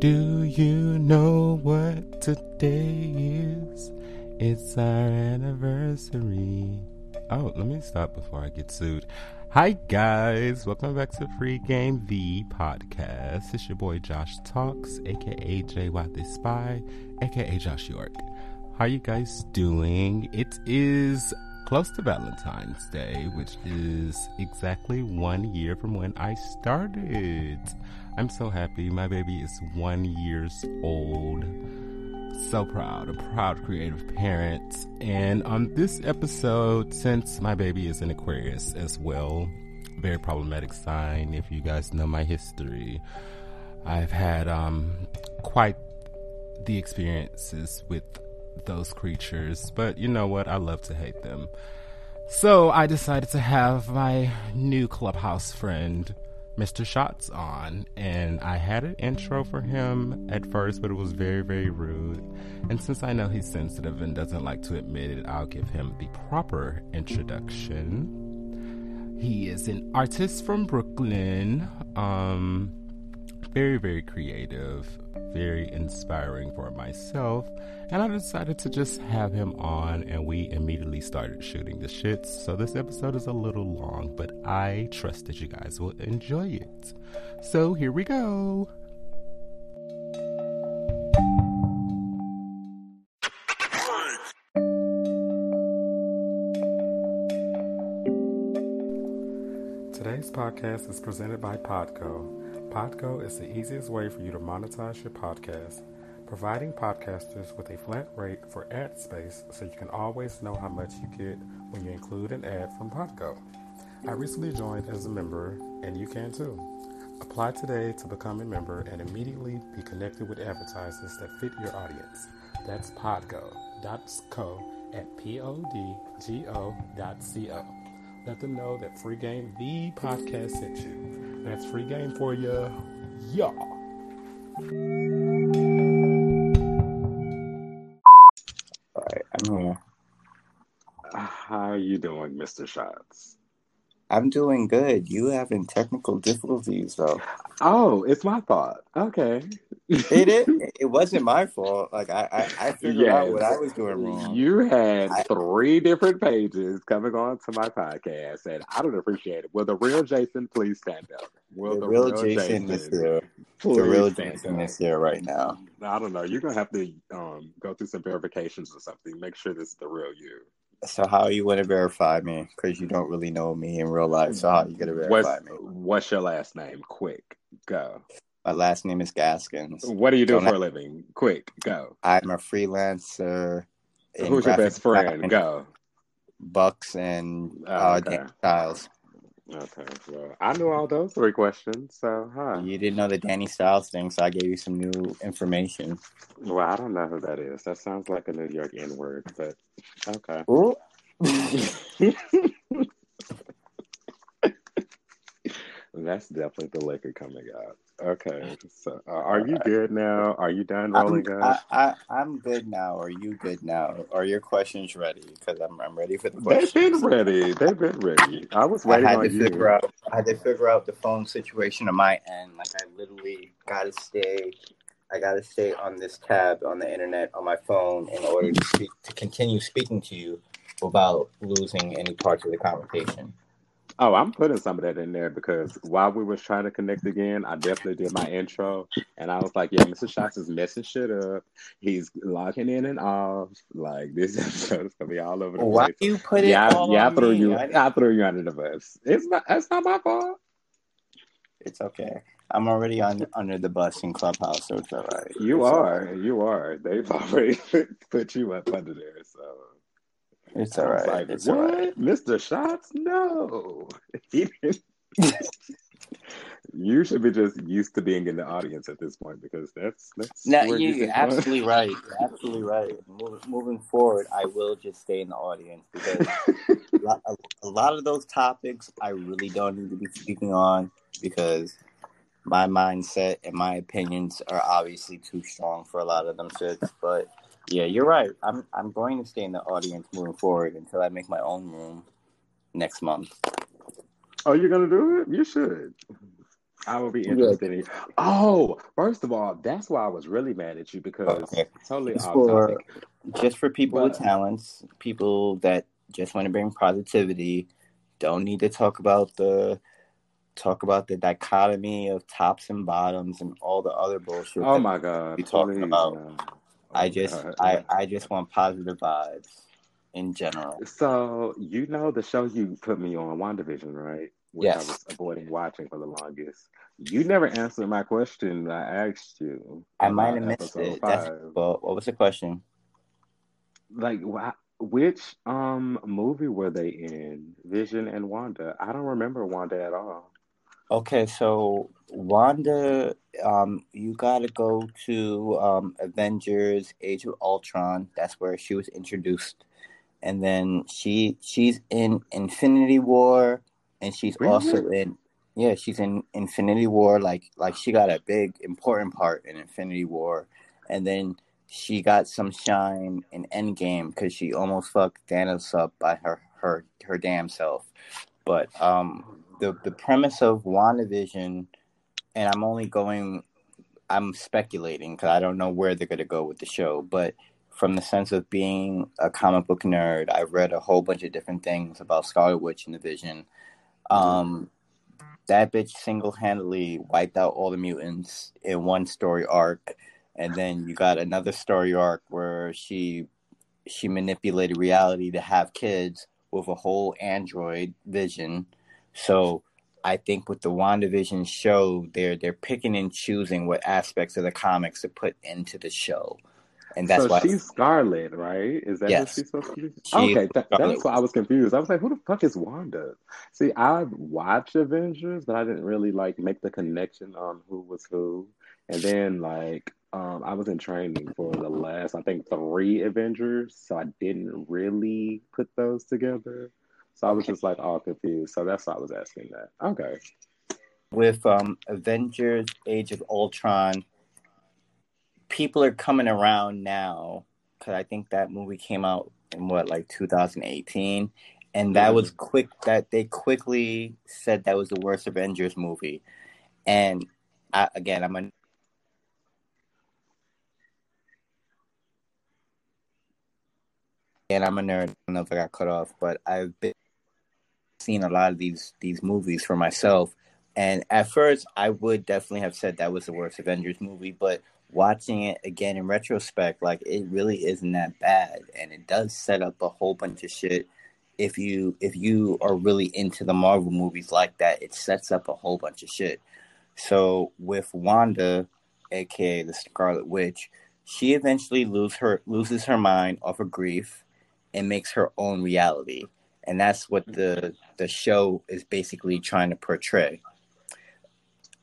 Do you know what today is? It's our anniversary. Oh, let me stop before I get sued. Hi, guys. Welcome back to Free Game V podcast. It's your boy Josh Talks, aka JY the Spy, aka Josh York. How are you guys doing? It is close to Valentine's Day, which is exactly one year from when I started. I'm so happy. My baby is one years old. So proud, a proud creative parent. And on this episode, since my baby is an Aquarius as well, very problematic sign if you guys know my history. I've had um, quite the experiences with those creatures, but you know what? I love to hate them. So I decided to have my new clubhouse friend Mr. Shots on, and I had an intro for him at first, but it was very, very rude. And since I know he's sensitive and doesn't like to admit it, I'll give him the proper introduction. He is an artist from Brooklyn, um, very, very creative, very inspiring for myself. And I decided to just have him on, and we immediately started shooting the shits. So this episode is a little long, but I trust that you guys will enjoy it. So here we go. Today's podcast is presented by Podgo. Podgo is the easiest way for you to monetize your podcast providing podcasters with a flat rate for ad space so you can always know how much you get when you include an ad from Podgo. I recently joined as a member, and you can too. Apply today to become a member and immediately be connected with advertisers that fit your audience. That's podgo.co at P-O-D-G-O dot Let them know that Free Game, the podcast, sent you. That's free game for you. Y'all. Alright, I'm here. How are you doing, Mr. Shots? I'm doing good. You having technical difficulties though. Oh, it's my fault. Okay. it is. It wasn't my fault. Like I, I, I figured yes. out what I was doing wrong. You had I, three different pages coming on to my podcast, and I don't appreciate it. Will the real Jason please stand up? Will the, the real, real, Jason, Jason is here. The real Jason is here right now. I don't know. You're gonna have to um, go through some verifications or something. Make sure this is the real you. So how you gonna verify me? Because you don't really know me in real life. So how you gonna verify what's, me? What's your last name? Quick, go. My last name is Gaskins. What do you do don't for a living? Quick, go. I'm a freelancer. Who's your best friend? Go. Bucks and oh, uh, okay. Dan Styles. Okay, well, I knew all those three questions, so huh. You didn't know the Danny Styles thing, so I gave you some new information. Well, I don't know who that is. That sounds like a New York N word, but okay. That's definitely the liquor coming out. Okay, so uh, are you good now? Are you done rolling, I'm, guys? I, I, am good now. Are you good now? Are your questions ready? Because I'm, I'm ready for the questions. They've been ready. They've been ready. I was waiting I had to you. Figure out, I had to figure out the phone situation on my end. Like I literally got to stay. I got to stay on this tab on the internet on my phone in order to speak to continue speaking to you without losing any parts of the conversation. Oh, I'm putting some of that in there because while we was trying to connect again, I definitely did my intro, and I was like, "Yeah, Mr. Shots is messing shit up. He's logging in and off. Like this episode is gonna be all over the Why place." Why you put it yeah, all yeah, I threw me? you. I, I threw you under the bus. It's not. That's not my fault. It's okay. I'm already on under the bus in Clubhouse, so it's all right. You it's are. Right. You are. They've already put you up under there, so. It's all right. Like, it's what? all right. Mr. Shots? No. you should be just used to being in the audience at this point because that's that's no, you, are absolutely right. You're absolutely right. Moving, moving forward, I will just stay in the audience because a, a lot of those topics I really don't need to be speaking on because my mindset and my opinions are obviously too strong for a lot of them shits. But yeah, you're right. I'm I'm going to stay in the audience moving forward until I make my own room next month. Oh, you're gonna do it? You should. I will be interested in. Oh, first of all, that's why I was really mad at you because Okay. totally Just off for, topic. just for people with talents, people that just want to bring positivity, don't need to talk about the talk about the dichotomy of tops and bottoms and all the other bullshit. Oh that- my god! we talking please, about. no. I Oh, just God, I. I just want positive vibes in general. So you know the show you put me on, WandaVision, right? Which Yes. I was avoiding watching for the longest. You never answered my question I asked you. I might have missed it. That's well, what was the question? Like, wh- which um movie were they in? Vision and Wanda. I don't remember Wanda at all. Okay, so Wanda, um, you gotta go to um, Avengers: Age of Ultron. That's where she was introduced, and then she she's in Infinity War, and she's Really? also in yeah, she's in Infinity War. Like like she got a big important part in Infinity War, and then she got some shine in Endgame because she almost fucked Thanos up by her her her damn self. But um, the the premise of WandaVision, and I'm only going, I'm speculating because I don't know where they're gonna go with the show, but from the sense of being a comic book nerd, I've read a whole bunch of different things about Scarlet Witch and the Vision. Um, that bitch single handedly wiped out all the mutants in one story arc, and then you got another story arc where she she manipulated reality to have kids with a whole android vision. So I think with the WandaVision show, they're they're picking and choosing what aspects of the comics to put into the show. And that's so why she's Scarlet, right? Is that Yes. who she's supposed to be? She's okay, that, that's why I was confused. I was like, who the fuck is Wanda? See, I watched Avengers, but I didn't really like make the connection on who was who. And then like um I was in training for the last I think three Avengers, so I didn't really put those together. So I was just like all confused. So that's why I was asking that. Okay. with um Avengers Age of Ultron, people are coming around now because I think that movie came out in what like 2018, and that was quick. That they quickly said that was the worst Avengers movie, and I, again, I'm a and I'm a nerd. I don't know if I got cut off, but I've been seeing a lot of these these movies for myself. And at first, I would definitely have said that was the worst Avengers movie, but watching it again in retrospect, like it really isn't that bad, and it does set up a whole bunch of shit. If you if you are really into the Marvel movies like that, it sets up a whole bunch of shit. So with Wanda, aka the Scarlet Witch, she eventually lose her loses her mind off of grief and makes her own reality, and that's what mm-hmm. the the show is basically trying to portray.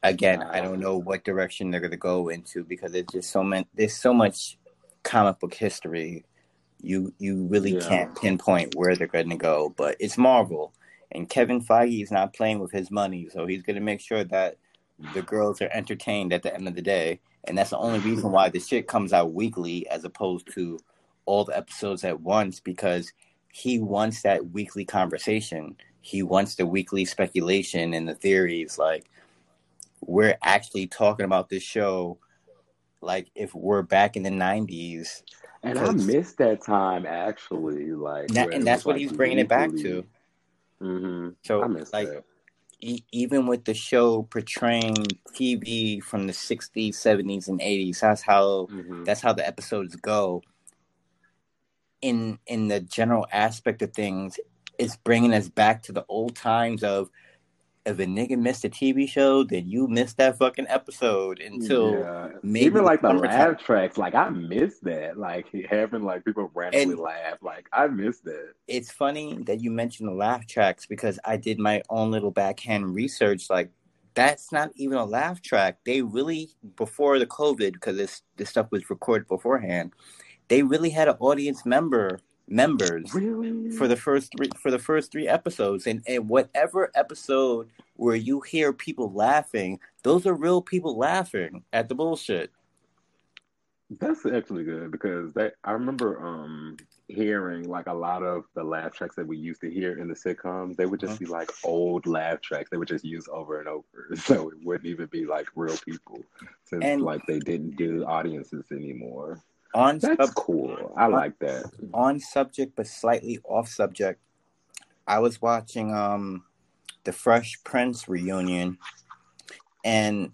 Again, I don't know what direction they're going to go into because there's just so many. There's so much comic book history. You you really Yeah. can't pinpoint where they're going to go, but it's Marvel, and Kevin Feige is not playing with his money, so he's going to make sure that the girls are entertained at the end of the day, and that's the only reason why the shit comes out weekly as opposed to all the episodes at once because he wants that weekly conversation. He wants the weekly speculation and the theories. Like we're actually talking about this show, like if we're back in the '90s, And I missed that time actually, like That- and that's what like, he's bringing it back to. Mm-hmm. So like e- even with the show portraying TV from the '60s, '70s, and '80s, that's how Mhm. that's how the episodes go in in the general aspect of things it's bringing us back to the old times of if a nigga missed a tv show then you missed that fucking episode until yeah. maybe even like the laugh tracks, like I missed that. Like having like people randomly And- laugh, like I missed that. it's funny that you mentioned the laugh tracks because i did my own little backhand research like that's not even a laugh track they really before the covid because this this stuff was recorded beforehand they really had an audience member members Really? for the first three for the first three episodes and, and whatever episode where you hear people laughing those are real people laughing at the bullshit That's actually good because that I remember um hearing like a lot of the laugh tracks that we used to hear in the sitcoms. They would just be like old laugh tracks. They would just use over and over, so it wouldn't even be like real people, since And- like they didn't do audiences anymore. On That's sub- cool. I like that. on subject but slightly off subject. I was watching um the Fresh Prince reunion, and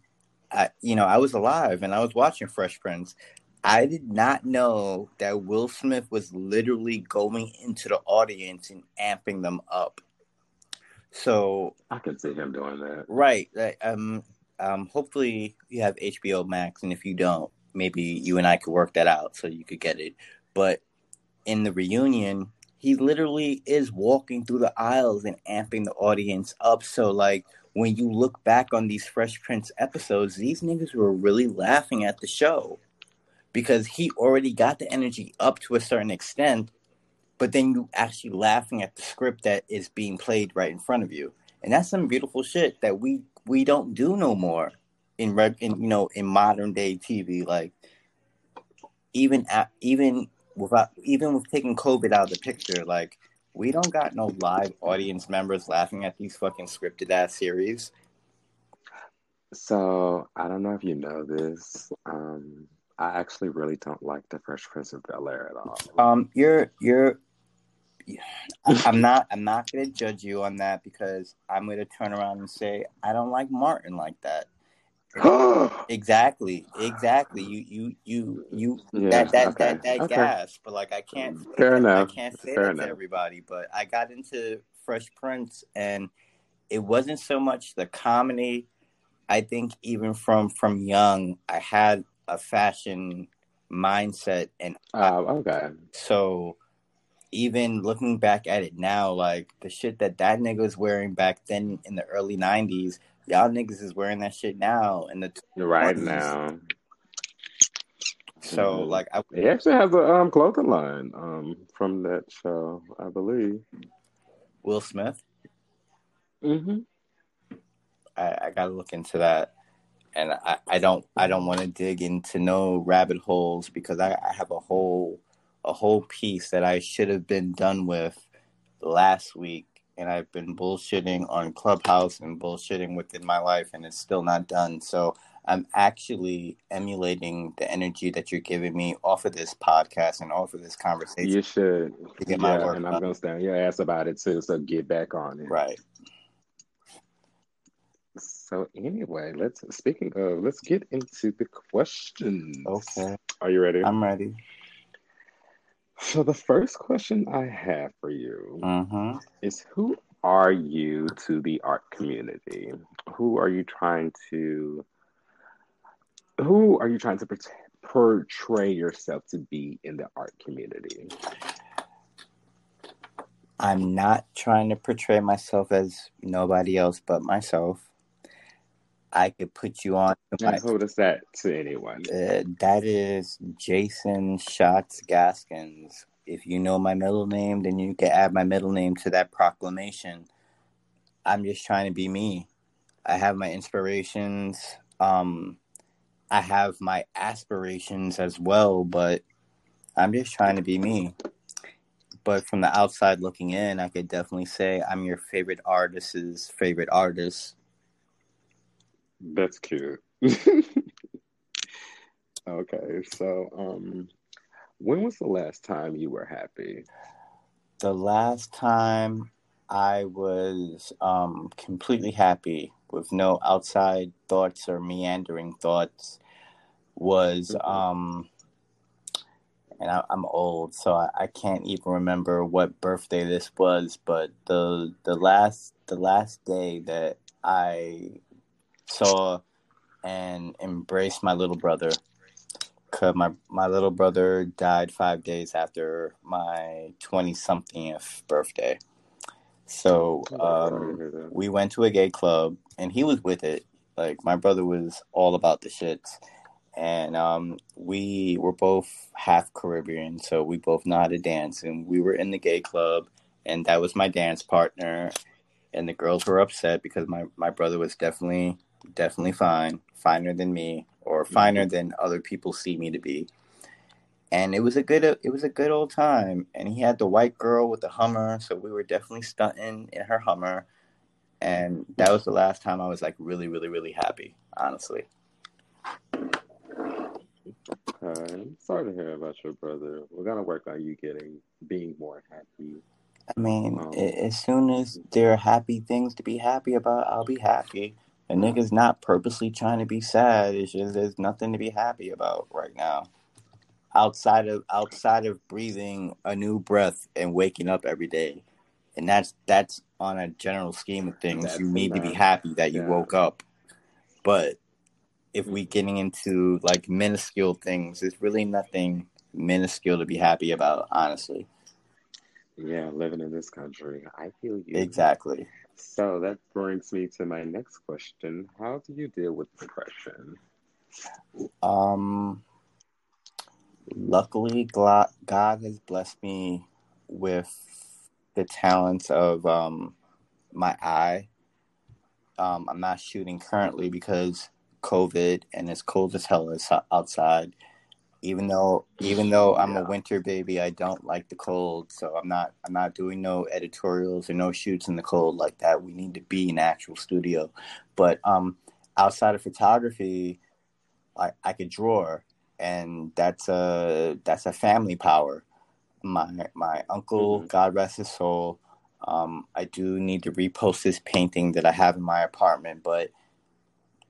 I, you know, I was alive and I was watching Fresh Prince. I did not know that Will Smith was literally going into the audience and amping them up. So I can see him doing that. Right. Um, um, hopefully you have HBO Max, and if you don't, maybe you and I could work that out so you could get it. But in the reunion, he literally is walking through the aisles and amping the audience up. So, like, when you look back on these Fresh Prince episodes, these niggas were really laughing at the show because he already got the energy up to a certain extent, but then you actually laughing at the script that is being played right in front of you and that's some beautiful shit that we we don't do no more in reg in you know in modern day TV. Like even at, even without even with taking COVID out of the picture, like we don't got no live audience members laughing at these fucking scripted ass series. So I don't know if you know this. Um, I actually really don't like the Fresh Prince of Bel Air at all. Um, you're you're. I'm not. I'm not gonna judge you on that because I'm gonna turn around and say I don't like Martin like that. Exactly, exactly. You, you, you, you. Yeah, that that okay, that that okay. gas, but like I can't. Mm, fair I enough. I can't say Fair that enough. to everybody, but I got into Fresh Prince, and it wasn't so much the comedy. I think even from from young, I had a fashion mindset, and Oh, okay. so even looking back at it now, like the shit that that nigga was wearing back then in the early '90s, y'all niggas is wearing that shit now in the Right 20s. now, So Mhm. like I he actually has a um clothing line um from that show, I believe. Will Smith, Mm-hmm. I, I gotta look into that. And I, I don't I don't want to dig into no rabbit holes because I, I have a whole a whole piece that I should have been done with last week and I've been bullshitting on Clubhouse and bullshitting within my life and it's still not done. So I'm actually emulating the energy that you're giving me off of this podcast and off of this conversation. You should. Get my yeah, work and I'm gonna stand your ass about it too. So get back on it. Right. So anyway, let's speaking of, let's get into the questions. Okay. Are you ready? I'm ready. So the first question I have for you Mm-hmm. is who are you to the art community? Who are you trying to who are you trying to portray, portray yourself to be in the art community? I'm not trying to portray myself as nobody else but myself. I could put you on my And who does that to anyone? Uh, that is Jason Shots Gaskins. If you know my middle name, then you can add my middle name to that proclamation. I'm just trying to be me. I have my inspirations. Um, I have my aspirations as well, but I'm just trying to be me. But from the outside looking in, I could definitely say I'm your favorite artist's favorite artist. That's cute. okay, so um when was the last time you were happy? The last time I was um, completely happy with no outside thoughts or meandering thoughts was, Mhm. um, and I, I'm old, so I, I can't even remember what birthday this was, but the the last the last day that I saw and embraced my little brother Cause my my little brother died five days after my twenty somethingth birthday. So um, we went to a gay club, and he was with it. Like my brother was all about the shits, and um, we were both half Caribbean, so we both know how to dance. And we were in the gay club, and that was my dance partner. And the girls were upset because my my brother was definitely definitely fine, finer than me, or finer than other people see me to be. and it was a good it was a good old time. And he had the white girl with the Hummer, so we were definitely stunting in her Hummer. And that was the last time I was like really, really, really happy, honestly. Okay. Sorry to hear about your brother. We're gonna work on you getting being more happy. I mean, Um, as soon as there are happy things to be happy about, I'll be happy. A nigga's not purposely trying to be sad. It's just there's nothing to be happy about right now. Outside of outside of breathing a new breath and waking up every day. And that's that's on a general scheme of things. That's you need to be happy that you Yeah. woke up. But if we getting into like minuscule things, there's really nothing minuscule to be happy about, honestly. yeah, living in this country, I feel you. Exactly. So that brings me to my next question: How do you deal with depression? Um, luckily, God has blessed me with the talents of um, my eye. Um, I'm not shooting currently because COVID and it's cold as hell outside. Even though, even though I'm a winter baby, I don't like the cold. So I'm not, I'm not doing no editorials or no shoots in the cold like that. We need to be in actual studio. But um, outside of photography, I, I could draw, and that's a that's a family power. My my uncle, Mhm. God rest his soul. Um, I do need to repost this painting that I have in my apartment, but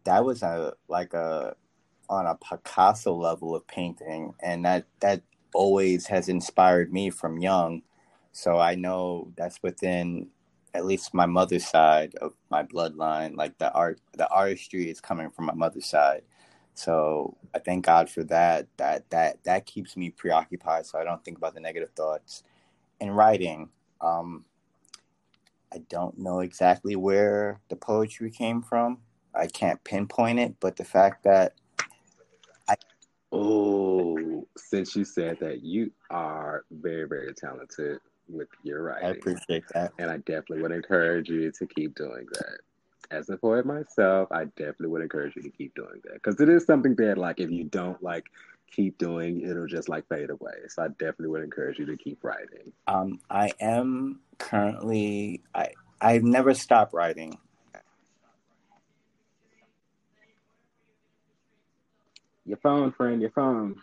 that was a like a on a Picasso level of painting, and that that always has inspired me from young. So I know that's within at least my mother's side of my bloodline. Like the art, the artistry is coming from my mother's side. So I thank God for that. That that that keeps me preoccupied, so I don't think about the negative thoughts. In writing, um, I don't know exactly where the poetry came from. I can't pinpoint it, but the fact that Oh, since you said that, you are very, very talented with your writing. I appreciate that. and I definitely would encourage you to keep doing that. As a poet myself, I definitely would encourage you to keep doing that because it is something that, like, if you don't like keep doing, it'll just like fade away. So I definitely would encourage you to keep writing. Um, I am currently I I've never stopped writing. Your phone, friend, your phone.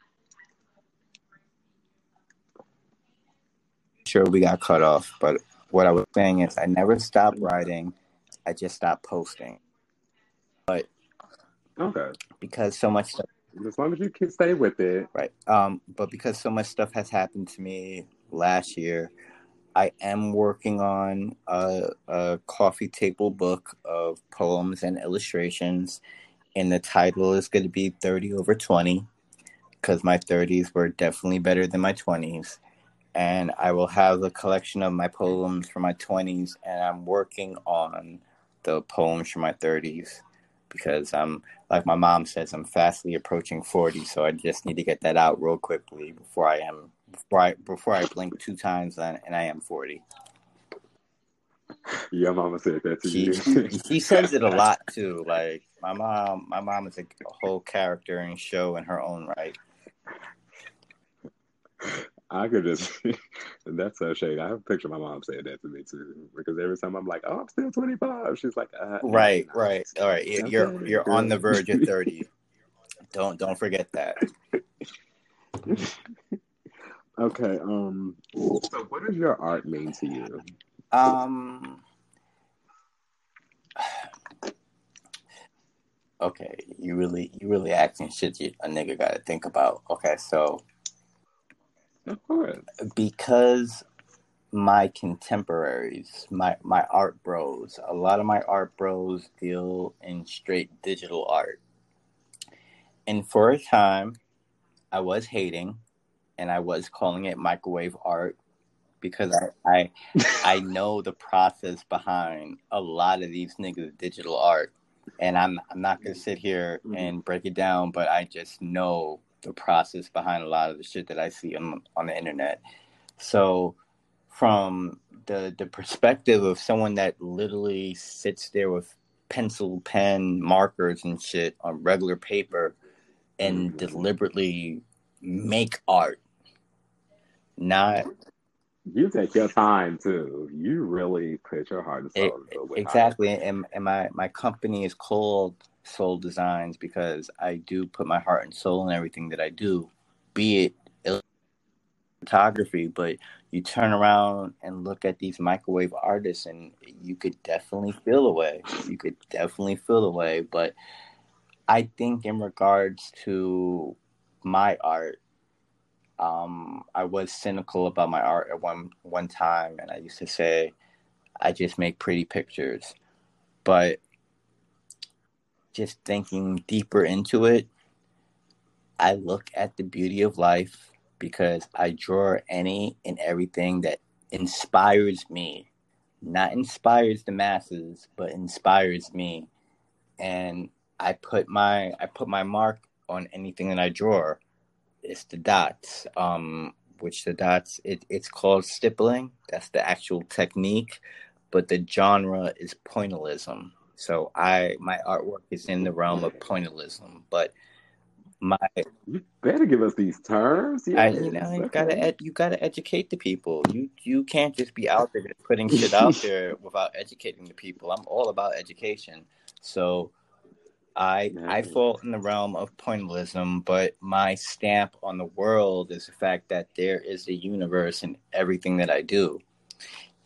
Sure, we got cut off, but what I was saying is I never stopped writing. I just stopped posting But Okay, because so much stuff as long as you can stay with it. right. Um, but because so much stuff has happened to me last year, I am working on a, a coffee table book of poems and illustrations, and the title is going to be 30 over 20 because my 30s were definitely better than my 20s. And I will have a collection of my poems from my 20s, and I'm working on the poems from my 30s because I'm, like my mom says, I'm fastly approaching 40, so I just need to get that out real quickly before I am before I before I blink two times and, and I am 40. Your mama said that to She, you. she says it a lot too. Like my mom, my mom is a, whole character and show in her own right. I could just, that's so shady. I have a picture of my mom saying that to me too. Because every time I'm like, oh, I'm still 25, she's like, uh, Right, right. All right, you're you're on the verge of 30. Don't don't forget that. Okay, um, so what does your art mean to you? Um. Okay, you really you really asking shit you, a nigga got to think about. Okay, so Of course. because my contemporaries, my my art bros, a lot of my art bros deal in straight digital art. And for a time, I was hating and I was calling it microwave art because I I, I know the process behind a lot of these niggas digital art. And I'm I'm not gonna sit here Mhm. and break it down, but I just know the process behind a lot of the shit that I see on on the internet. So from the the perspective of someone that literally sits there with pencil, pen, markers and shit on regular paper and Mhm. deliberately make art not you take your time too. You really put your heart and soul it, into it. exactly. And, and my my company is called Soul Designs because I do put my heart and soul in everything that I do, be it photography, but you turn around and look at these microwave artists and you could definitely feel a way. You could definitely feel a way. But I think in regards to my art, um, I was cynical about my art at one one time and I used to say I just make pretty pictures. But just thinking deeper into it, I look at the beauty of life because I draw any and everything that inspires me, not inspires the masses, but inspires me. And I put my I put my mark on anything that I draw. It's the dots, um, which the dots it, it's called stippling. That's the actual technique, but the genre is pointillism. So I my artwork is in the realm of pointillism, but my you better give us these terms. Yes. I, you know, you gotta ed- you gotta educate the people. You you can't just be out there putting shit out there without educating the people. I'm all about education. So I I fall in the realm of pointillism, but my stamp on the world is the fact that there is a universe in everything that I do.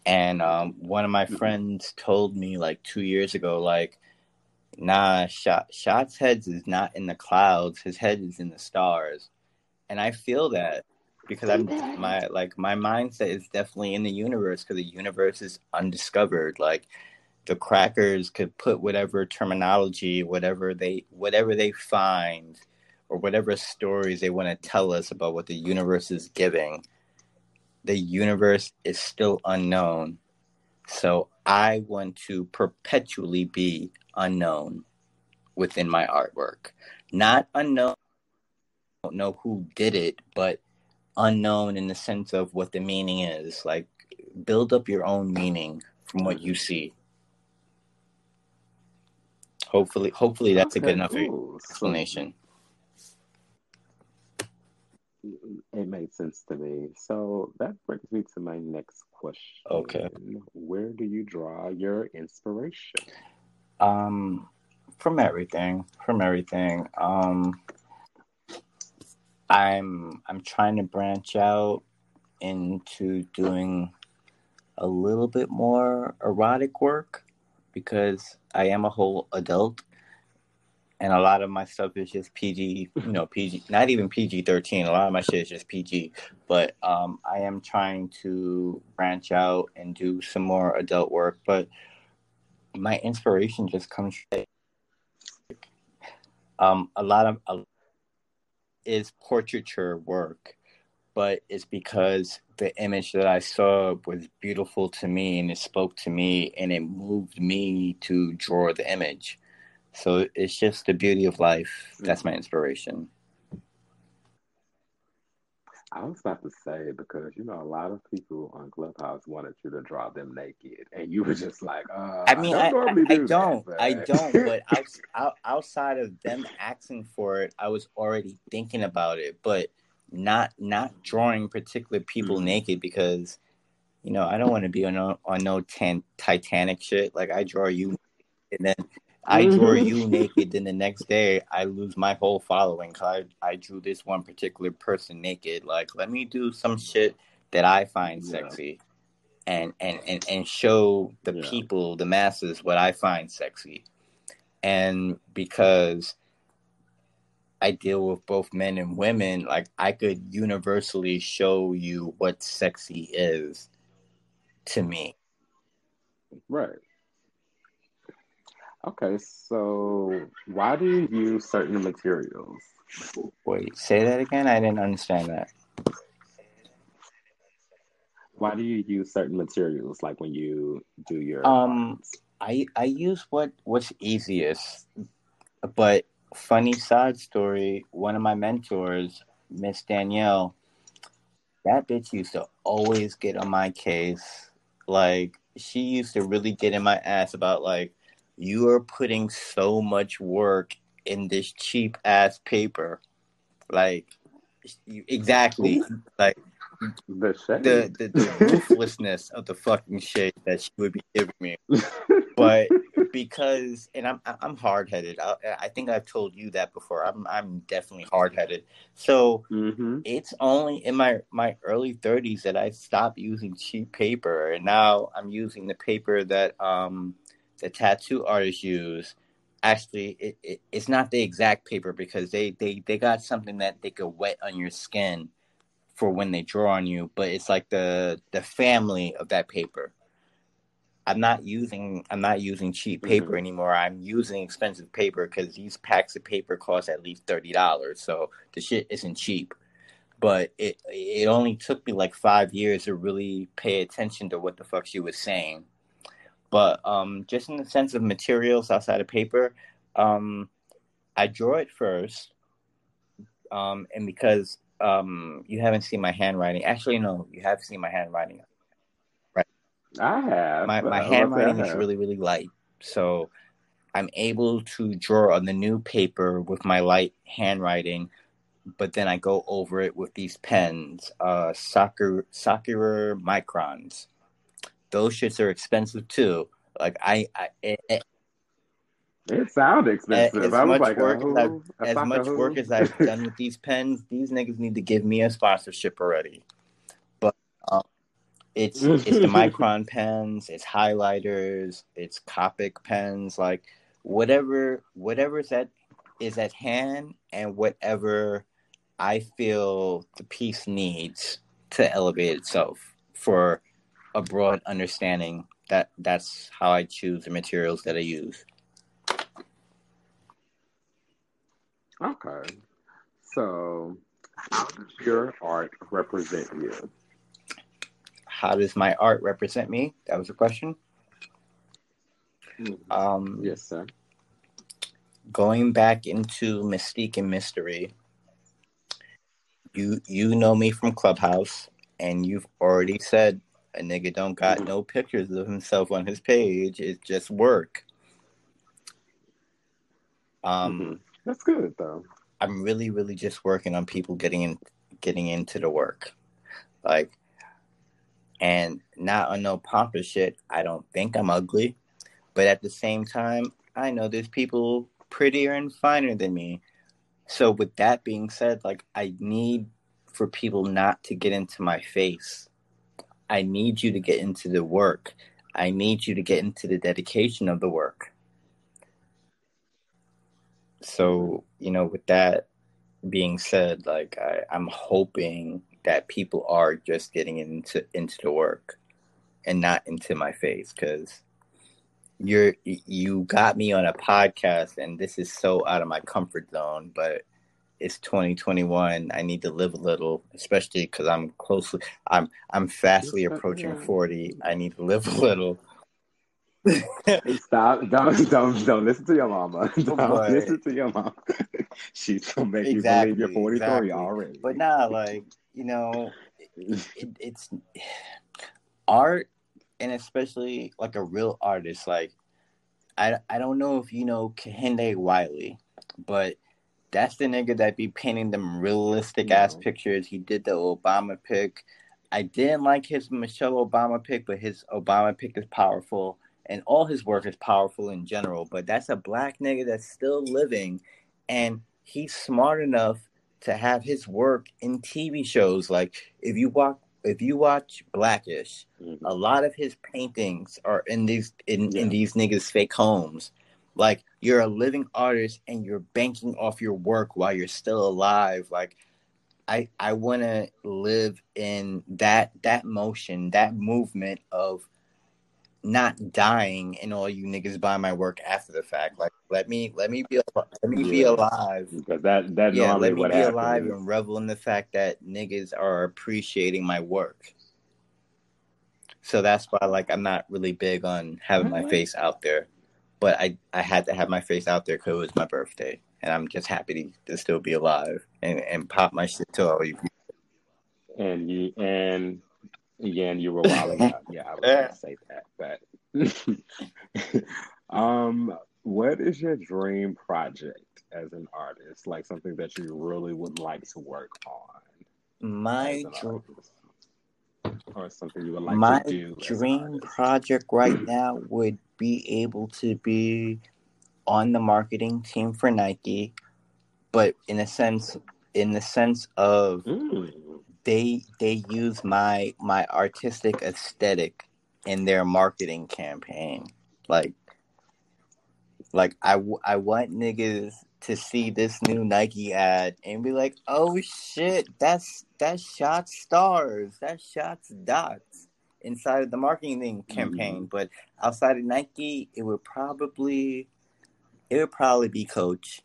And um, one of my friends told me like two years ago, like Nah, shot shots heads is not in the clouds. His head is in the stars, and I feel that because I'm my like my mindset is definitely in the universe because the universe is undiscovered. Like the crackers could put whatever terminology, whatever they whatever they find, or whatever stories they want to tell us about what the universe is giving. The universe is still unknown. So I want to perpetually be unknown within my artwork. Not unknown, I don't know who did it, but unknown in the sense of what the meaning is. Like, build up your own meaning from what you see. Hopefully, hopefully that's okay, a good enough cool. explanation. It made sense to me. So that brings me to my next question. Okay. Where do you draw your inspiration? Um, from everything, from everything. Um, I'm I'm trying to branch out into doing a little bit more erotic work because I am a whole adult and a lot of my stuff is just PG, you know, PG, not even PG 13. A lot of my shit is just PG. But um, I am trying to branch out and do some more adult work. But my inspiration just comes um a lot of uh, is portraiture work but it's because the image that I saw was beautiful to me and it spoke to me and it moved me to draw the image. So it's just the beauty of life. That's my inspiration. I was about to say because you know a lot of people on Clubhouse wanted you to draw them naked, and you were just like, uh, I mean, I, don't, I, I, do not that, I don't, but out, outside of them asking for it, I was already thinking about it, but not not drawing particular people mm-hmm. naked because you know I don't want to be on no, on no tan, Titanic shit. Like I draw you, and then I draw you naked, then the next day I lose my whole following because I, I drew this one particular person naked. Like, let me do some shit that I find sexy and, and, and, and show the yeah. people, the masses, what I find sexy. And because I deal with both men and women, like, I could universally show you what sexy is to me. Right. Okay, so why do you use certain materials? Wait, say that again? I didn't understand that. Why do you use certain materials like when you do your Um I I use what what's easiest. But funny side story, one of my mentors, Miss Danielle, that bitch used to always get on my case. Like she used to really get in my ass about like you are putting so much work in this cheap ass paper. Like, you, exactly. Like, The the, the the ruthlessness of the fucking shit that she would be giving me. But because, and I'm I'm hard headed. I, I think I've told you that before. I'm I'm definitely hard headed. So hmm it's only in my my early 30s that I stopped using cheap paper, and now I'm using the paper that um the tattoo artists use. Actually, it, it it's not the exact paper because they they they got something that they could wet on your skin for when they draw on you, but it's like the the family of that paper. I'm not using I'm not using cheap paper anymore. I'm using expensive paper because these packs of paper cost at least thirty dollars. So the shit isn't cheap. But it it only took me like five years to really pay attention to what the fuck she was saying. But um, just in the sense of materials outside of paper, um, I draw it first, um, and because um, you haven't seen my handwriting. Actually, no, you have seen my handwriting. Right? I have. My my handwriting is really really light, so I'm able to draw on the new paper with my light handwriting. But then I go over it with these pens, uh, Sakura Sakura microns. Those shits are expensive too. Like I, I it, it- It sounded expensive. as I was much like, work as I've as much work as I've done with these pens, these niggas need to give me a sponsorship already. But um, it's it's the micron pens, it's highlighters, it's Copic pens, like whatever whatever's at is at hand and whatever I feel the piece needs to elevate itself for a broad understanding. That that's how I choose the materials that I use. Okay. So, how does your art represent you? How does my art represent me? That was a question. Um, Yes, sir. going back into mystique and mystery you you know me from clubhouse and you've already said a nigga don't got no pictures of himself on his page it's just work um Mhm. That's good though. i'm really really just working on people getting in getting into the work. Like and not on no pompous shit i don't think i'm ugly but at the same time i know there's people prettier and finer than me. So with that being said like i need for people not to get into my face. I need you to get into the work. I need you to get into the dedication of the work so you know with that being said like I, i'm hoping that people are just getting into into the work and not into my face because you're you got me on a podcast and this is so out of my comfort zone but it's 2021 i need to live a little especially because i'm closely i'm i'm fastly approaching 40 i need to live a little Stop! Don't don't don't listen to your mama. Don't But- listen to your mama. She's gonna make Exactly, you believe you're 43 exactly. already. but nah like you know it, it's art and especially like a real artist like I, I don't know if you know Kehinde Wiley, but that's the nigga that be painting them realistic ass pictures. He did the Obama pic. I didn't like his Michelle Obama pic, but his Obama pic is powerful, and all his work is powerful in general. But that's a black nigga that's still living, and he's smart enough to have his work in TV shows. Like if you watch if you watch Blackish, Mhm. a lot of his paintings are in these in, Yeah. in these niggas fake homes. Like you're a living artist and you're banking off your work while you're still alive. Like I I want to live in that that motion, that movement of not dying and all you niggas buy my work after the fact. Like let me let me be let me be alive. Because that that Yeah, normally let me what be happens. alive and revel in the fact that niggas are appreciating my work. So that's why, like, I'm not really big on having my face out there, but I I had to have my face out there because it was my birthday, and I'm just happy to, to still be alive and and pop my shit to all you. and you and yeah, and you were wild out. Yeah, I was gonna say that. But um, what is your dream project as an artist? Like something that you really would like to work on My as an dr- artist? or something you would like My to do? as an dream project right now would be able to be on the marketing team for Nike, but in a sense, in the sense of Mm. They they use my my artistic aesthetic in their marketing campaign. Like like I I want niggas to see this new Nike ad and be like, "Oh shit, that's that shots stars, that shots dots." Inside of the marketing mm-hmm. campaign, but outside of Nike, it would probably it would probably be Coach,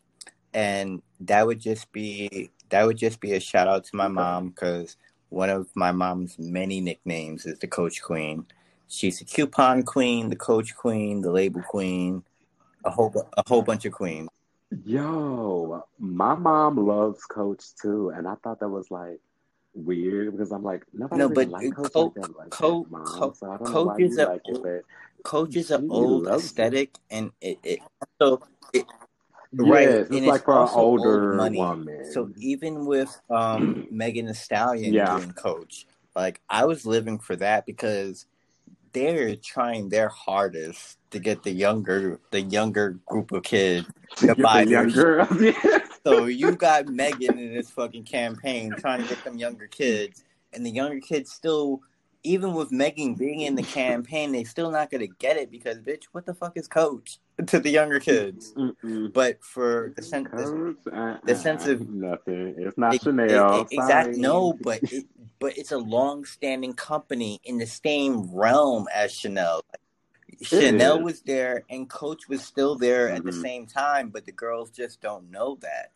and that would just be that would just be a shout out to my mom because one of my mom's many nicknames is the Coach Queen. She's the coupon queen, the Coach Queen, the label queen, a whole a whole bunch of queens. Yo, my mom loves Coach too, and I thought that was like weird because I'm like nobody No, really but like uh, Coach Co- like Co- that. Co- so I don't know Coach is a like it, but Coach is an old it. aesthetic, and it, it so it, right, Yes, it's and like for an also old older money. woman. So even with um Megan Thee Stallion Yeah. doing Coach, like I was living for that because they're trying their hardest to get the younger the younger group of kids to buy the their young girls. Yes. So you got Megan in this fucking campaign trying to get them younger kids, and the younger kids still, even with Megan being in the campaign, they still not gonna get it because bitch, what the fuck is Coach to the younger kids? Mm-mm. But for the sense, the, the sense of nothing. It's not it, Chanel. it, exact Sorry. no, but it, but it's a long-standing company in the same realm as Chanel. Chanel is. was there and Coach was still there at the Mhm. same time, but the girls just don't know that.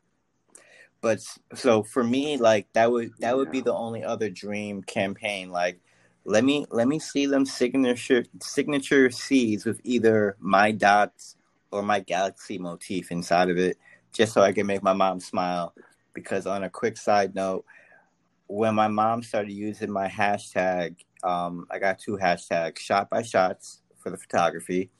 But so for me, like that would that would be the only other dream campaign. Like let me let me see them signature signature C's with either my dots or my galaxy motif inside of it, just so I can make my mom smile. Because on a quick side note, when my mom started using my hashtag, um, I got two hashtags: shot by shots for the photography,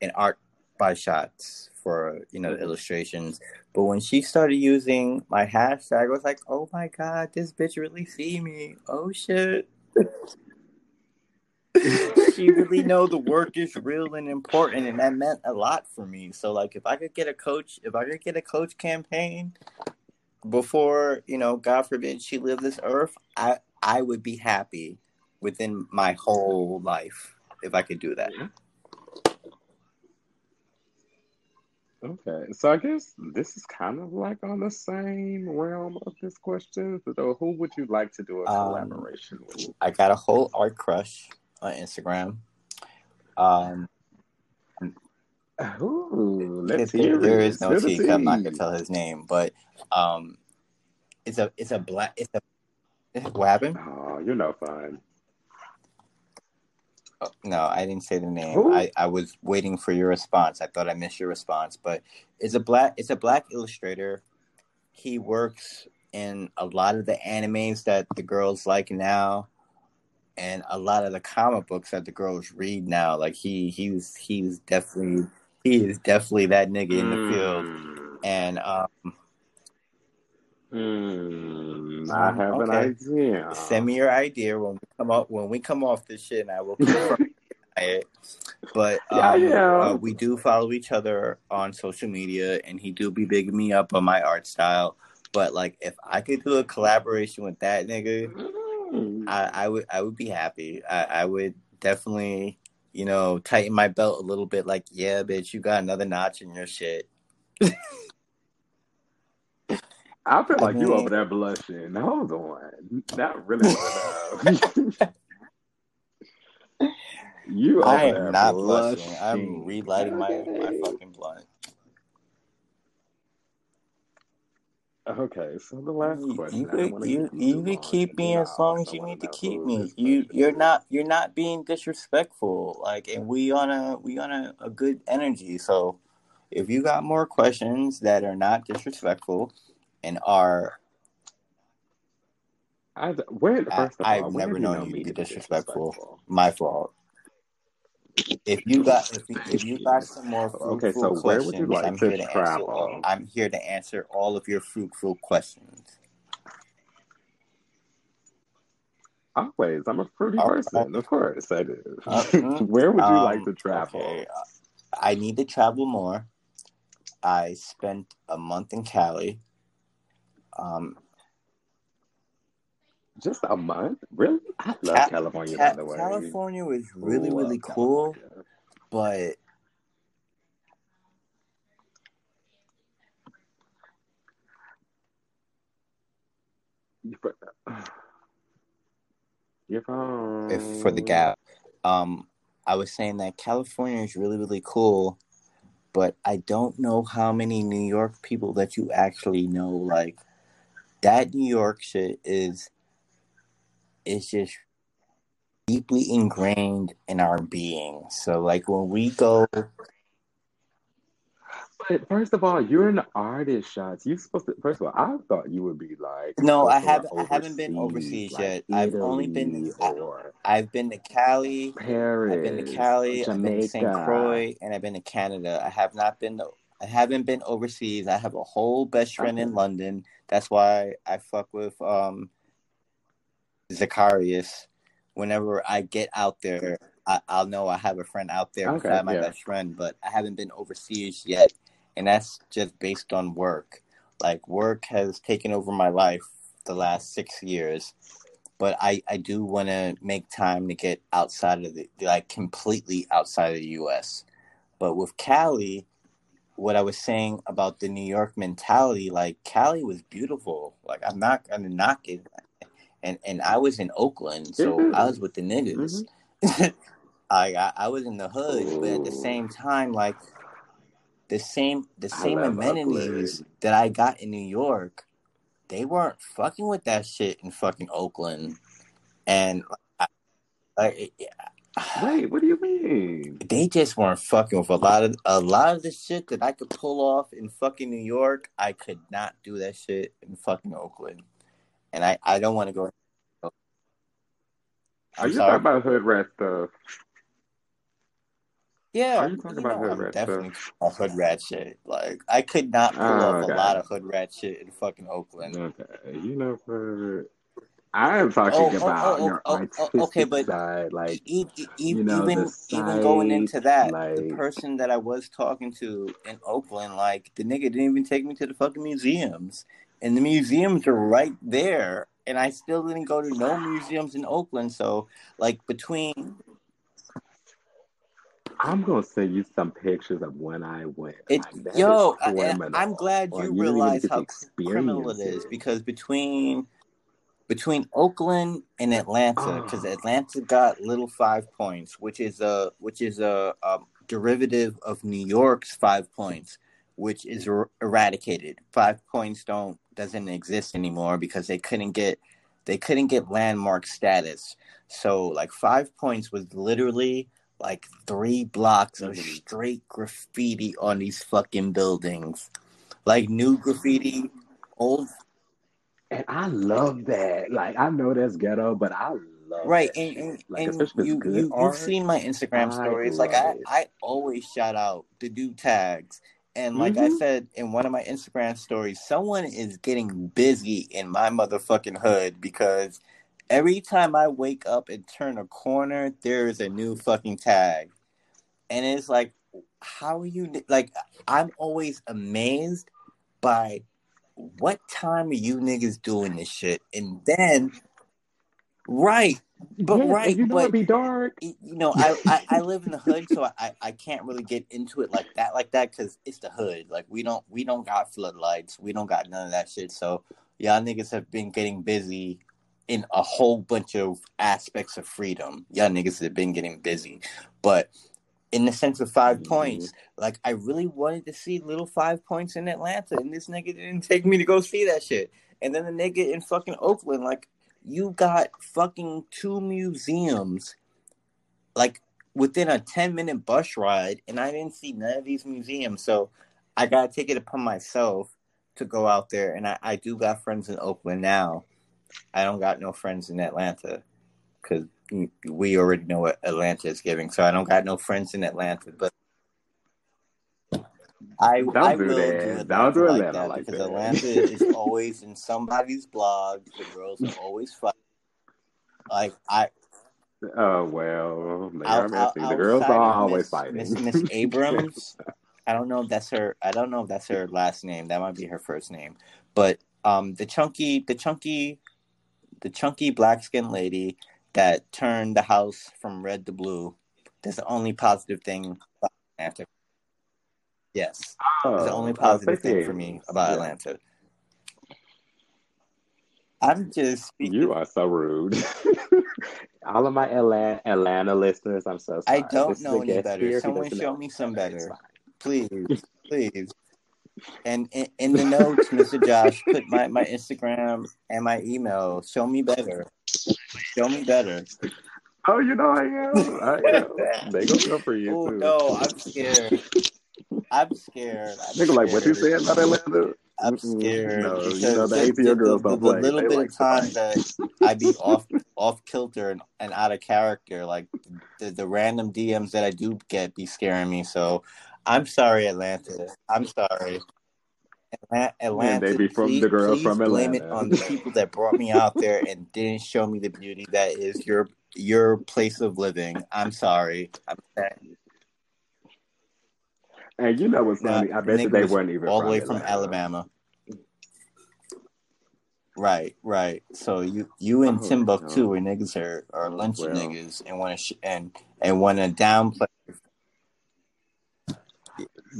and art by shots for you know the illustrations. But when she started using my hashtag, I was like, "Oh my god, this bitch really see me! Oh shit!" she really know the work is real and important, and that meant a lot for me. So like, if I could get a coach, if I could get a coach campaign before you know, God forbid, she lived this earth, I I would be happy within my whole life if I could do that. Okay, so I guess this is kind of like on the same realm of this question. So, who would you like to do a Um, collaboration with? I got a whole art crush on Instagram. Um, Ooh, let's there, there no the tea. 'cause I'm not gonna tell his name, but um, it's a it's a black it's a what happened? Oh, you're no fun. Oh, no, I didn't say the name. I, I was waiting for your response. I thought I missed your response, but it's a black it's a black illustrator. He works in a lot of the animes that the girls like now, and a lot of the comic books that the girls read now. Like he he's he's definitely he is definitely that nigga in the field. Mm, And um, mm, I have an idea. send me your idea when we come up when we come off this shit, and I will confirm it. But Yeah, um, yeah. uh, we do follow each other on social media, and he do be bigging me up on my art style. But like, if I could do a collaboration with that nigga, Mm. I, I would I would be happy. I, I would definitely, you know, tighten my belt a little bit. Like, yeah, bitch, you got another notch in your shit. I feel I like you over there blushing. Hold on. Not really. but, you over I am not blushing. I'm blushing. relighting my my fucking blunt. Okay, so the last You, question. you you keep you you too could long, keep me as long as you need to keep me. You you're not you're not being disrespectful. Like and we on a we on a, a good energy. So if you got more questions that are not disrespectful and are I, when, I, first of all, I've never known you to be to be disrespectful. disrespectful? My fault. If you got if you, if you got some more Okay, fruitful so where would you questions, like I'm to here to answer all, travel? I'm here to answer all of your fruitful questions. Always. I'm a fruity Oh, person. Of course, I do. Uh, Where would you like um, to travel? okay, uh, I need to travel more. I spent a month in Cali. Um, Just a month? Really? I love Ca- California, Ca- by the way. California was really, Love really cool, California. but You Your phone. if for the gap, um, I was saying that California is really, really cool, but I don't know how many New York people that you actually know. Like that New York shit is is just deeply ingrained in our being. So like when we go But first of all, you're an artist, shots. You're supposed to. First of all, I thought you would be like. No, I haven't- I haven't been overseas like yet. I've only been- Italy I- or I've been to Cali, Paris. I've been to Cali, I've been to St. Croix, and I've been to Canada. I have not been to, I haven't been overseas. I have a whole best friend in London. That's why I fuck with um Zacharias. Whenever I get out there, I, I'll know I have a friend out there Okay, beside my yeah. best friend, but I haven't been overseas yet. And that's just based on work. Like work has taken over my life the last six years. But I, I do want to make time to get outside of the like completely outside of the U.S. But with Cali, what I was saying about the New York mentality, like Cali was beautiful. Like I'm not gonna knock it, and and I was in Oakland, so It I mm-hmm. was with the niggas. Mm-hmm. I, I I was in the hood, but at the oh. same time, like the same the same amenities Oakland. that I got in New York, they weren't fucking with that shit in fucking Oakland, and I, I, Wait, what do you mean? they just weren't fucking with a lot of a lot of the shit that I could pull off in fucking New York. I could not do that shit in fucking Oakland, and I I don't want to go. Are I'm you sorry. talking about hood rat stuff? Yeah, Are you talking you about know, hood I'm rat definitely stuff? hood rat shit. Like I could not pull Oh, off okay. a lot of hood rat shit in fucking Oakland. Okay, you know, for I am talking Oh, oh, about oh, oh your oh, oh, artistic okay, but side, like E- e- you know, even the even going into that, the person that I was talking to in Oakland, like the nigga didn't even take me to the fucking museums, and the museums are right there, and I still didn't go to no museums in Oakland. So, like between I'm gonna send you some pictures of when I went. it, Like yo, I, I'm glad you you realize how criminal it is because between between Oakland and Atlanta, because Oh, Atlanta got Little Five Points, which is a which is a, um derivative of New York's Five Points, which is er- eradicated. Five Points don't doesn't exist anymore because they couldn't get they couldn't get landmark status. So like Five Points was literally like three blocks of straight graffiti on these fucking buildings, like new graffiti, old and I love that. Like I know that's ghetto, but I love it. Right, and and, Like and you you you've seen my Instagram I stories. Like I it. I always shout out the do tags, and like I hmm said in one of my Instagram stories, someone is getting busy in my motherfucking hood because every time I wake up and turn a corner, there is a new fucking tag, and it's like, how are you like? I'm always amazed by what time are you niggas doing this shit, and then right. But Yes, right, you know but it'd be dark. you know, I, I, I live in the hood, so I, I can't really get into it like that, like that, because it's the hood. Like we don't we don't got floodlights, we don't got none of that shit. So y'all niggas have been getting busy in a whole bunch of aspects of freedom. Y'all niggas have been getting busy, but in the sense of 5 hmm points, like I really wanted to see little five points in Atlanta, and this nigga didn't take me to go see that shit. And then the nigga in fucking Oakland, like you got fucking two museums like within a 10 minute bus ride and i didn't see none of these museums. So i gotta take it upon myself to go out there and i, I do got friends in oakland now. I don't got no friends in atlanta because we already know what atlanta is giving so i don't got no friends in atlanta but I, Don't I do will that. do Don't Atlanta like that like because that. Atlanta is always in somebody's blog. The girls are always fucking. like I. Oh well, are. I'll- The girls are always Miss- fighting. Miss Miss Abrams. I don't know if that's her. I don't know if that's her last name. That might be her first name. But um, the chunky, the chunky, the chunky black skinned lady that turned the house from red to blue. That's the only positive thing Atlanta. Yes, Oh, that's the only uh, positive thing for me about Yeah. Atlanta. I'm just speaking. You are so rude. All of my Atlanta, Atlanta listeners, I'm so sorry. I don't This know any better. Someone show know me some better. It's please, please. And in, in the notes, Mr. Josh, put my, my Instagram and my email. Show me better. Show me better. Oh, you know I am. I am. They gonna come for you Oh too. no, I'm scared. I'm scared. I'm Nigga, like what you said about Atlanta? I'm scared. No, you know the the, the, girls don't the play. little They bit like of time that I be off off kilter and, and out of character, like the, the random DMs that I do get, be scaring me. So I'm sorry, Atlanta. I'm sorry. Atla- Atlanta, they be from please, the please from blame it on the people that brought me out there and didn't show me the beauty that is your your place of living. I'm sorry. I'm sorry. And you know what's Nah, funny? I bet nigga they weren't even all the way from Atlanta. Uh, Alabama. Right, right. So you you in Oh, Timbuktu no. where niggas are, are Oh, lynching well. niggas and want to sh- and and want to downplay.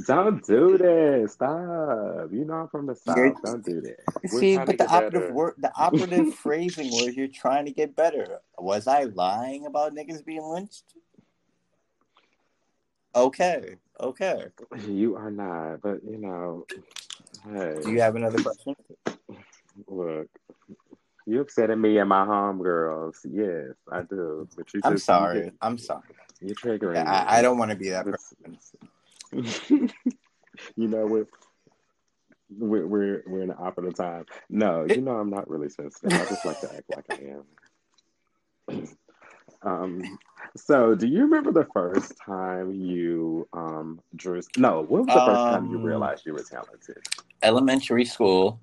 Don't do that. Stop. You know I'm from the You're- South. Don't do that. We're See, but the operative better. word, the operative phrasing was you're trying to get better. Was I lying about niggas being lynched? Okay, okay. You are not, but you know, hey, Do you have another question? look, you upsetting me and my homegirls. Yes, I do. But you just I'm you sorry. get- I'm sorry. you're triggering me. I, I don't want to be that person. you know we're, we're we're we're in the operative time. No, you know I'm not really sensitive. I just like to act like I am. um. So, do you remember the first time you um drew? No, what was the first time you Um, realized you were talented? elementary school.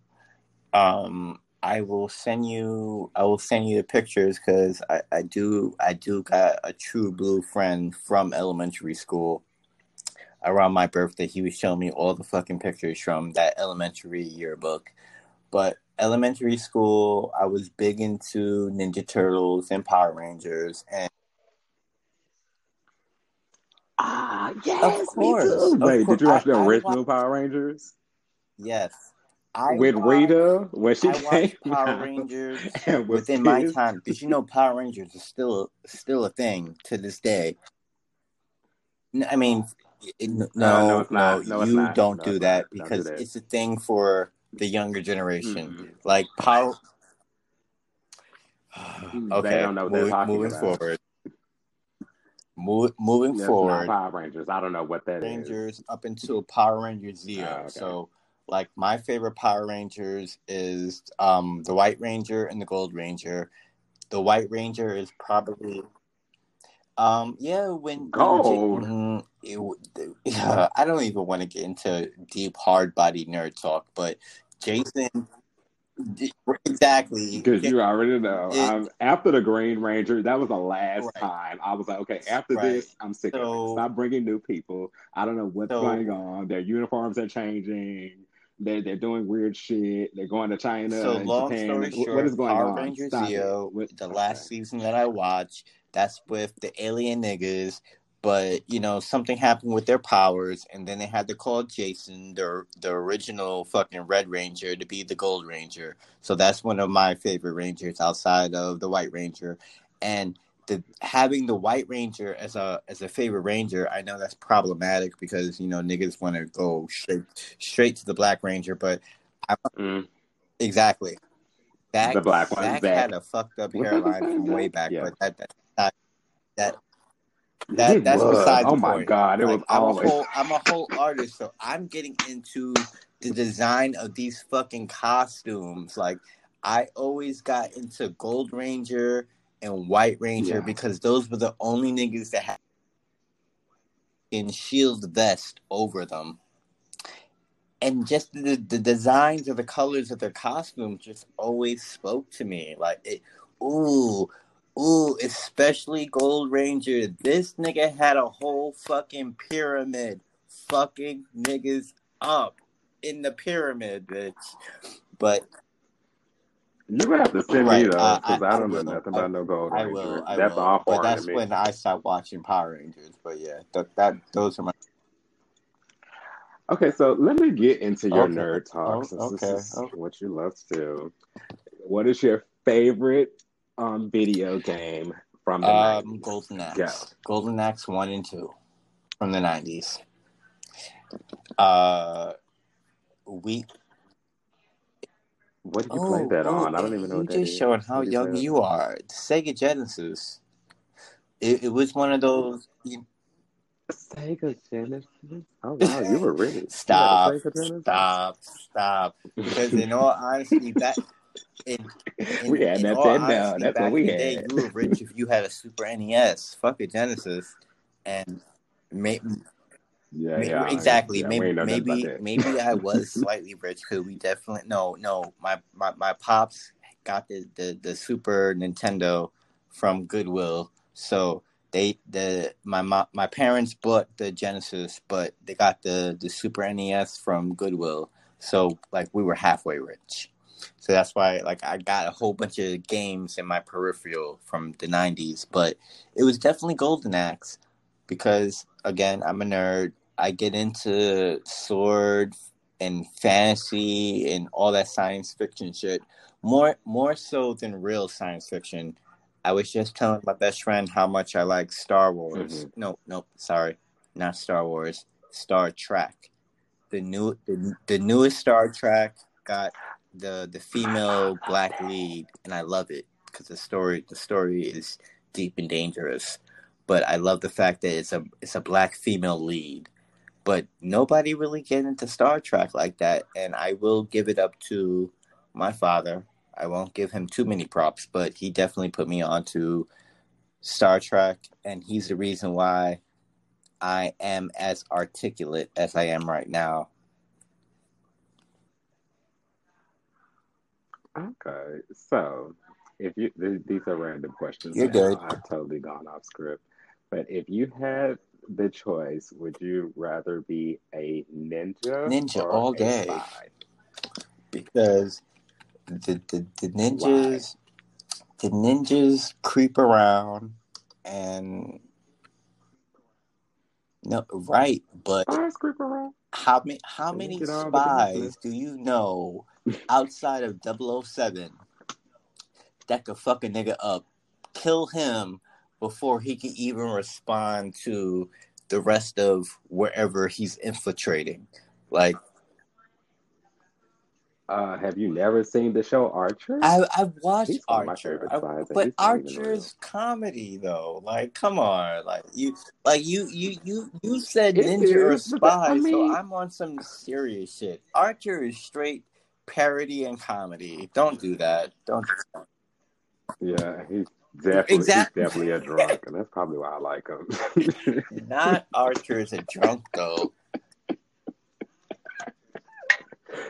Um, I will send you. I will send you the pictures because I, I do. I do got a true blue friend from elementary school. Around my birthday, he was showing me all the fucking pictures from that elementary yearbook. But elementary school, I was big into Ninja Turtles and Power Rangers, and Ah, yes, me course, too. of Wait, course. did you watch I- the I original Power Rangers yes, I with watched- Rita when she I came Power out Rangers and was within my time because you know Power Rangers is still still a thing to this day. I mean, it- no, no, no, it's not. No, it's you not. don't No, do that not. Because do that. it's a thing for the younger generation. Mm-mm. Like Power. They okay, don't know what they're moving, talking moving about. forward. Mo- moving That's not forward, Power Rangers. I don't know what that is. Rangers up until Power Rangers Zero. Oh, okay. So, like my favorite Power Rangers is um the White Ranger and the Gold Ranger. The White Ranger is probably um yeah when Gold? Mm, it w- yeah, I don't even want to get into deep hard body nerd talk, but Jason exactly Because you already know. It- after the Green Ranger, that was the last Right. time. I was like, okay, after Right. this, I'm sick of So- it. Stop bringing new people. I don't know what's So- going on. Their uniforms are changing. They're, they're doing weird shit. They're going to China. So and long Japan. story short, what is going Power on? Stop it. Zeo, the okay. last season that I watched, that's with the alien niggas. But you know, something happened with their powers, and then they had to call Jason, the the original fucking Red Ranger, to be the Gold Ranger. So that's one of my favorite Rangers outside of the White Ranger, and the having the White Ranger as a as a favorite Ranger, I know that's problematic because you know niggas want to go straight straight to the Black Ranger, but Mm. Exactly. Zach, The black one, had a fucked up hairline from way back, Yeah. but that, that, that, that It that's was. beside oh the Oh my point. god, it like, was I'm always. a whole I'm a whole artist, so I'm getting into the design of these fucking costumes. Like I always got into Gold Ranger and White Ranger Yeah. because those were the only niggas that had in shield vest over them. And just the, the designs or the colors of their costumes just always spoke to me. Like it ooh, Ooh, especially Gold Ranger. This nigga had a whole fucking pyramid, fucking niggas up in the pyramid, bitch. But You would have to send me Right, those I- because I- I, I don't know will. nothing I- about no Gold I Ranger. will. I That's will. all but that's when I stopped watching Power Rangers. But yeah, that, that those are my. Okay, so let me get into your Okay. nerd talk Oh, okay, this is okay. what you love to do. What is your favorite um video game from the Um, 90s? Golden Axe. Go. Golden Axe one and two from the nineties. Uh, we. What did you play that on? I don't even know You what just is. showing how What you young play you are. Sega Genesis. It, it was one of those. You, Sega Genesis? Oh wow, you were rich. You stop, stop, stop. Because in all honesty, back in, in, We had all Nintendo. honesty, That's what we the day, had. you were rich if you had a Super NES. Fuck a Genesis, and may, Yeah, may- yeah. Exactly. yeah, maybe ain't know nothing about maybe maybe I was slightly rich because we definitely no no my, my my pops got the, the the Super Nintendo from Goodwill, so they the my mo- my parents bought the Genesis, but they got the the Super NES from Goodwill, so like we were halfway rich. So that's why like I got a whole bunch of games in my peripheral from the 90s, but it was definitely Golden Axe because again, I'm a nerd. I get into sword and fantasy and all that science fiction shit more more so than real science fiction. I was just telling my best friend how much I like Star Wars. Mhm. No, no, sorry, not Star Wars. Star Trek. The new the, the newest Star Trek got the the female black lead, and I love it because the story the story is deep and dangerous. But I love the fact that it's a it's a black female lead. But nobody really get into Star Trek like that, and I will give it up to my father. I won't give him too many props, but he definitely put me on to Star Trek, and he's the reason why I am as articulate as I am right now. Okay, so if you th- these are random questions, You're now. good. I've totally gone off script. But if you had the choice, would you rather be a ninja, Ninja or all a day. spy? because the the, the ninjas the ninjas creep around and no right but Spies creep around. how many how many get all the spies do you know outside of 007 that could fuck a nigga up kill him before he can even respond to the rest of wherever he's infiltrating like Uh, have you never seen the show Archer? I I've watched He's one of my Archer, I- but he's not even Archer's comedy though. Like, come on, like you, like you, you, you, you said It ninja or is, that- spy, I mean- so I'm on some serious shit. Archer is straight parody and comedy. Don't do that. Don't. Do that. Yeah, he's definitely Exactly. he's definitely a drunk, and that's probably why I like him. Not Archer is a drunk though.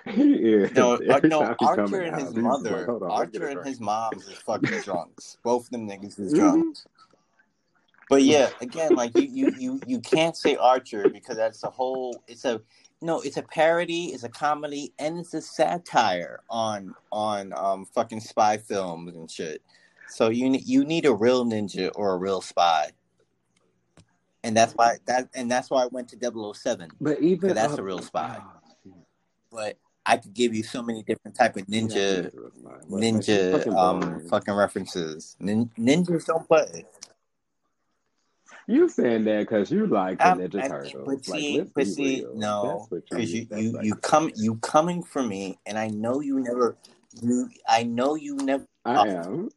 he is. No, uh, no. time he come Archer and his mother, like, on, let me get Archer and his mom's is fucking drunks. Both of them niggas is Mhm. drunks. But yeah, again, like you, you, you, you can't say Archer because that's a whole. It's a no. It's a parody. It's a comedy, and it's a satire on on um fucking spy films and shit. So you you need a real ninja or a real spy, and that's why that and that's why I went to 007. But even that's up- a real spy. Oh. But I could give you so many different type of ninja he is a real spy. But, like, he's ninja fucking um boring. fucking references. Nin- ninjas don't play. You saying that because you like the Um, Ninja I- Turtles? but see, let's but see, no, because you you like you come you coming for me, and I know you never you I know you never I am.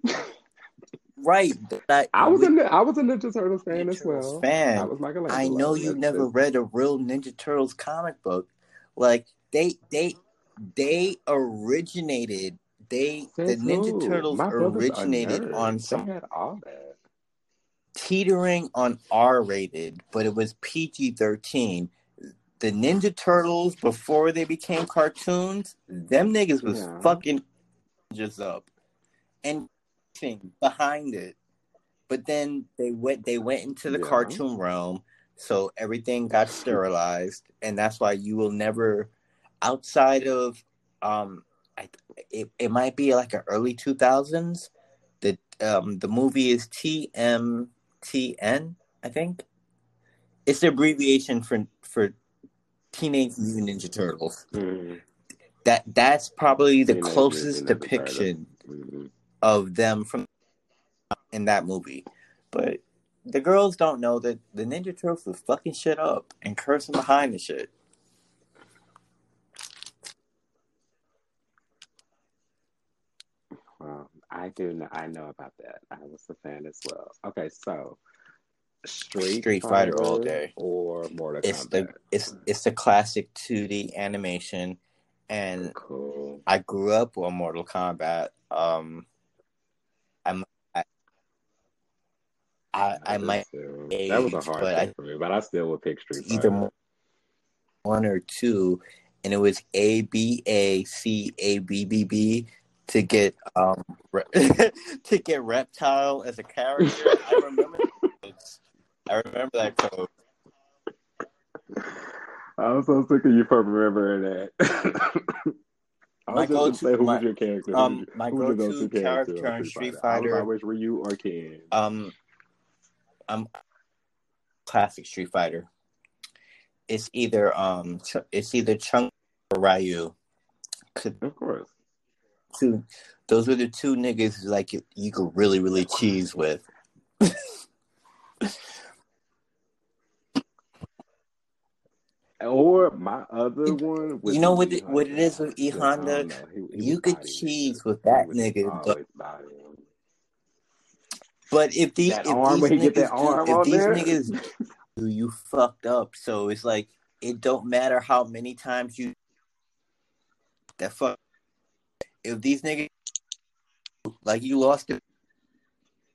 right. But I, I was we- a I was a Ninja Turtles fan Ninja as well. fan. I was Michelangelo. I know you never just- read a real Ninja Turtles comic book. Like they they they originated. They the Ninja? Turtles originated on some had all that. Teetering on R rated, but it was PG thirteen. The Ninja Turtles before they became cartoons, them niggas was Yeah. fucking just up and thing behind it. but then they went they went into the Yeah. cartoon realm, so everything got sterilized, and that's why you will never outside of um I, it, it might be like an early 2000s the um the movie is TMTN I think it's the abbreviation for for Teenage Mutant Ninja Turtles Mhm. that that's probably the Teenage closest depiction Mhm. of them from in that movie. But the girls don't know that the Ninja Turtles fucking shit up and cursing behind the shit. Well, I do. Know, I know about that. I was a fan as well. Okay, so Street, Street Fighter all day. or Mortal It's Kombat. the it's it's the classic 2D animation, and cool. I grew up on Mortal Kombat. Um, I'm I I, I might too. That was a hard thing I- for me, but I still would pick Street either Fighter. one or two, and it was A B A C A B B B to get um re- to get Reptile as a character. I remember. I remember that code. I was so sick of you for remembering that. I My just gonna say, who my- was your character? um, Who's my who's go-to go-to character on Street I Fighter- was always were you or Ken? Um, um, classic Street Fighter. It's either um, Ch- it's either Chunk or Ryu. Of course. Two, those were the two niggas like you, you could really really cheese with. Or my other one. You know what it- what it is with E Honda. He- he You could cheese with that nigga, but always bodying him. but if if arm these niggas get that arm do, if these there. niggas do, you fucked up. So it's like it don't matter how many times you that fuck. If these niggas like you lost it,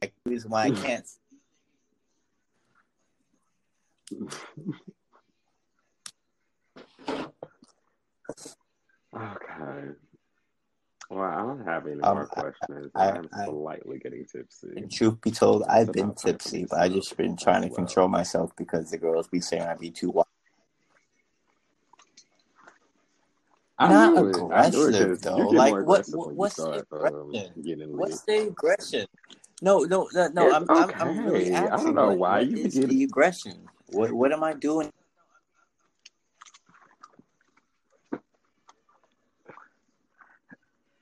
like the reason why I can't. Okay. Well, I don't have any Um, more questions. I- I'm I- slightly getting tipsy. And truth be told, I've been about time tipsy, but I to just been trying to well. control myself because the girls be saying I be too wild. I Not knew it. I knew it aggressive, though. Like, what- what- what's the um, aggression? What's the aggression? No, no, no, no. I'm, I'm, I'm really okay. I don't know what, why what you get- the aggression? What, what am I doing?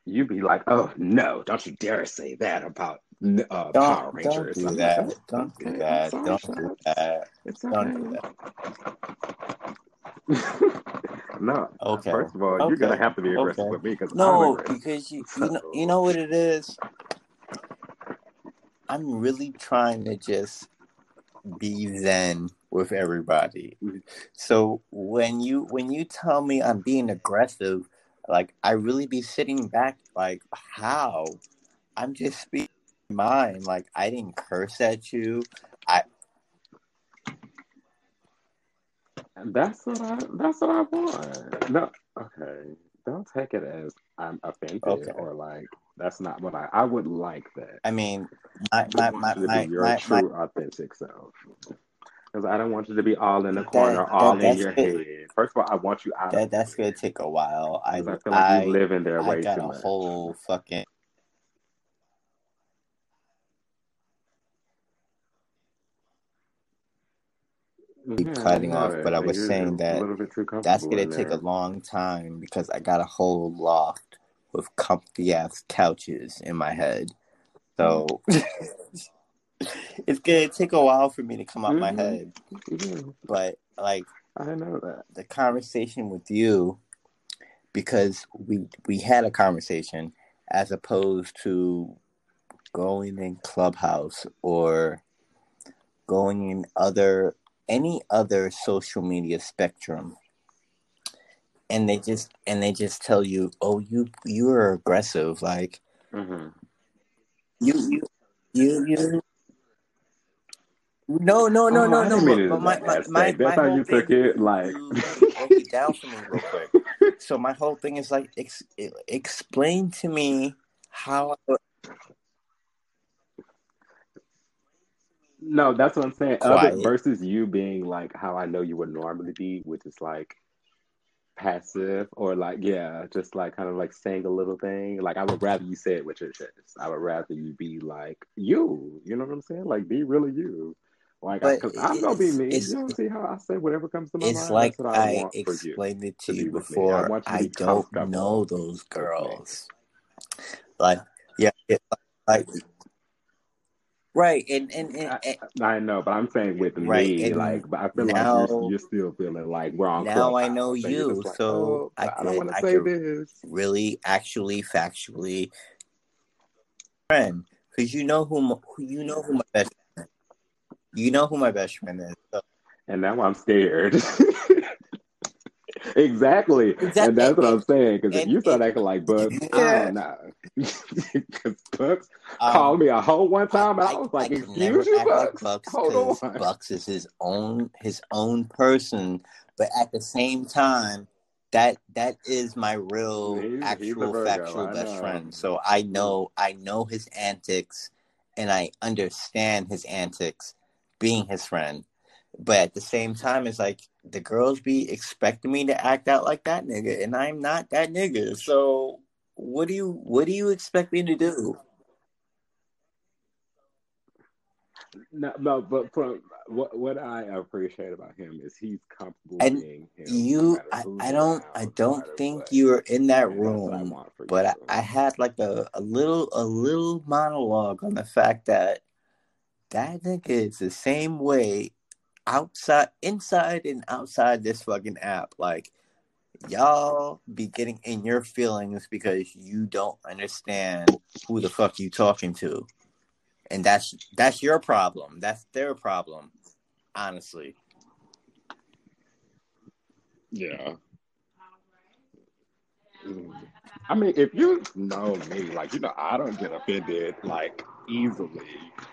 You'd be like, oh no, don't you dare say that about uh, Power Don't, don't Rangers. do I'm that. Don't do that. Don't do that. Don't do that. No. Okay. First of all, you're gonna have to be aggressive Okay. with me because No, I'm because you, you know, you know what it is. I'm really trying to just be zen with everybody. Mm-hmm. So when you when you tell me I'm being aggressive, like I really be sitting back like how? I'm just speaking mine. Like I didn't curse at you. And that's what I that's what I want. No, okay. Don't take it as I'm offended Okay. or like that's not what I I would like that. I mean, my my my you my your my, true, my authentic self. Because I don't want you to be all in the corner, that- all in your good. head. First of all, I want you out that that's gonna take a while. I I feel like I you live in there I way got too a much. whole fucking keep Yeah, cutting off, but I was you're saying that little bit too that's gonna take a long time because I got a whole loft with comfy ass couches in my head. So it's gonna take a while for me to come out my Mhm. head. Yeah, But like I know that. the conversation with you because we we had a conversation as opposed to going in clubhouse or going in other any other social media spectrum and they just and they just tell you oh you you're aggressive like hmm you you you, you no no no Oh, no no didn't mean it but in my, my, my. That's my how you thing took it, like. it down for me real quick so my whole thing is like ex- explain to me how No, that's what I'm saying. Other quiet. versus you being like how I know you would normally be, which is like passive or like yeah, just like kind of like saying a little thing. Like I would rather you say it with your chest. I would rather you be like you. You know what I'm saying? Like be really you. Like because I'm gonna be it's me. You don't see how I say whatever comes to my it's mind. like That's what I I want for you explained it to to you be with me. I before. you I don't know those girls. Like yeah, yeah like right, and and, and, I, and I know, but I'm saying with right, me, like, but I feel like you're you're still feeling like we're on now I know you're you, like, so oh, I I don't want to I say could this. really actually factually friend because you know who who you know who my best you know who my best friend is. So, And now I'm scared. exactly. And that's what I'm saying. Because if you start acting like Bucks, I yeah. Because Bucks called um, me a hoe one I, time, I I was I like, could "Excuse you, act like Bucks? Hold on." Bucks is his own his own person, but at the same time, that that is my real He's he's actual Virgo. factual best friend. So I know I know his antics, and I understand his antics, being his friend. But at the same time, it's like the girls be expecting me to act out like that nigga, and I'm not that nigga. So what do you what do you expect me to do? No, no, but from what what I appreciate about him is he's comfortable And being him, you, matter I, I don't I don't matter think what. you were in that And that's I room, but I. I had like a, a little a little monologue on the fact that that nigga is the same way outside, inside and outside this fucking app. Like y'all be getting in your feelings because you don't understand who the fuck you talking to, and that's that's your problem. That's their problem, honestly. Yeah. Mm. I mean, if you know me, like you know, I don't get offended like easily.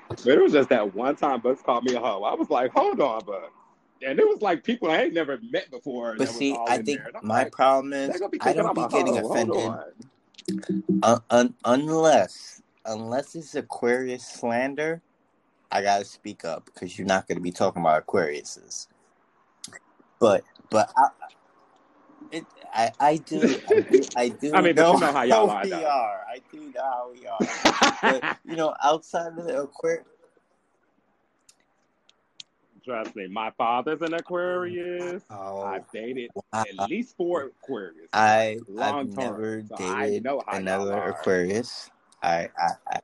But it was just that one time Bucks called me a hoe. I was like, hold on, Bucks. And it was like people I ain't never met before But see, I think there. And I'm my like, problem is I don't be getting hoe. Offended un- un- unless unless it's Aquarius slander. I gotta speak up because you're not gonna be talking about Aquariuses. But but I it, I, I do I do I do I mean, know you know how y'all how are we though. are. I do know how we are. But you know, outside of the Aquarius, Trust me, my father's an Aquarius. oh, I've dated wow. at least four Aquarius, I like I've term. never So I dated know another. Aquarius. I I, I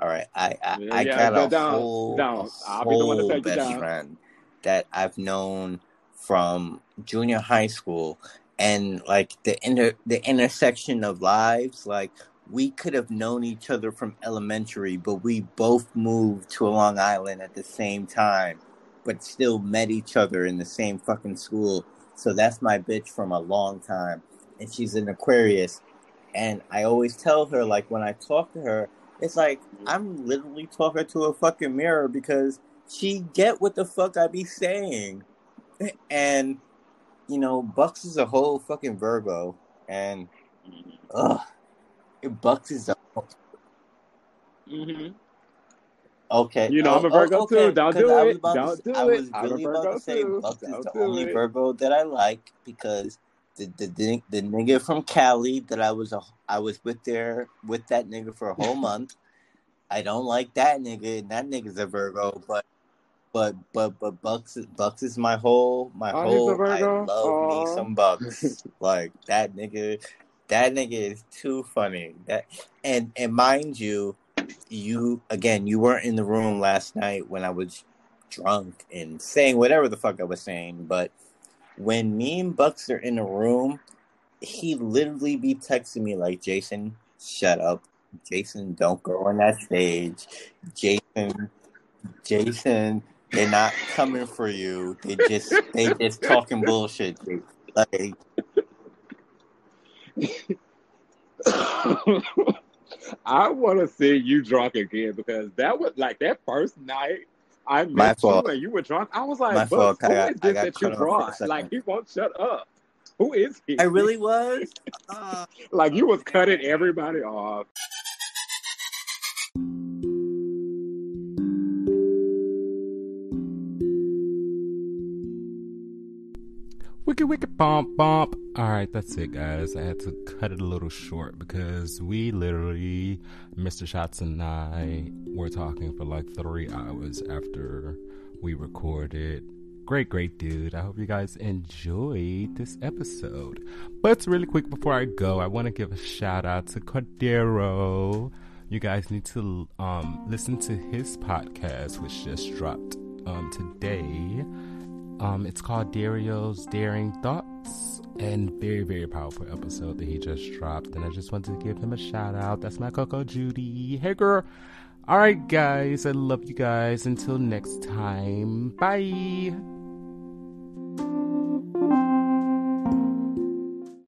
all right. I, I Yeah, I got a don't, whole don't. I'll be the one to whole best friend that I've known from junior high school, and like the inter the intersection of lives. Like we could have known each other from elementary, but we both moved to Long Island at the same time, but still met each other in the same fucking school. So that's my bitch from a long time, and she's an Aquarius. And I always tell her, like when I talk to her, it's like I'm literally talking to a fucking mirror because she get what the fuck I be saying. And you know, Bucks is a whole fucking Virgo, and ugh, Bucks is a hmm okay. You know Oh, I'm a oh, Virgo too. Don't do it. to, Don't do I it. was I'm really about to say too. Bucks is Don't the only it. Virgo that I like because the the the, the nigga from Cali that I was a I was with there with that nigga for a whole month. I don't like that nigga, and that nigga's a Virgo, but but but but Bucks is Bucks is my whole my Oh, whole I love me Oh. some Bucks. like that nigga that nigga is too funny. That and and mind you, you again you weren't in the room last night when I was drunk and saying whatever the fuck I was saying, but when me and Bucks are in a room, he literally be texting me like Jason, shut up. Jason, don't go on that stage. Jason, Jason, they're not coming for you. They just they just talking bullshit. Like I want to see you drunk again because that was like that first night I met my you and you were drunk. I was like, My Bucks, fault. I who got is I this got that you cut off brought? Like he won't shut up. Who is he? I really was. Uh, like you was cutting everybody off. Wicked, wicked, bump, bump. All right, that's it, guys. I had to cut it a little short because we literally, Mr. Shots and I, were talking for like three hours after we recorded. Great, great dude. I hope you guys enjoyed this episode. But really quick before I go, I want to give a shout out to Cordero. You guys need to um, listen to his podcast, which just dropped um, today. Um, it's called Dario's Daring Thoughts, and very, very powerful episode that he just dropped. And I just wanted to give him a shout out. That's my Coco Judy. Hey, girl. All right, guys. I love you guys. Until next time. Bye.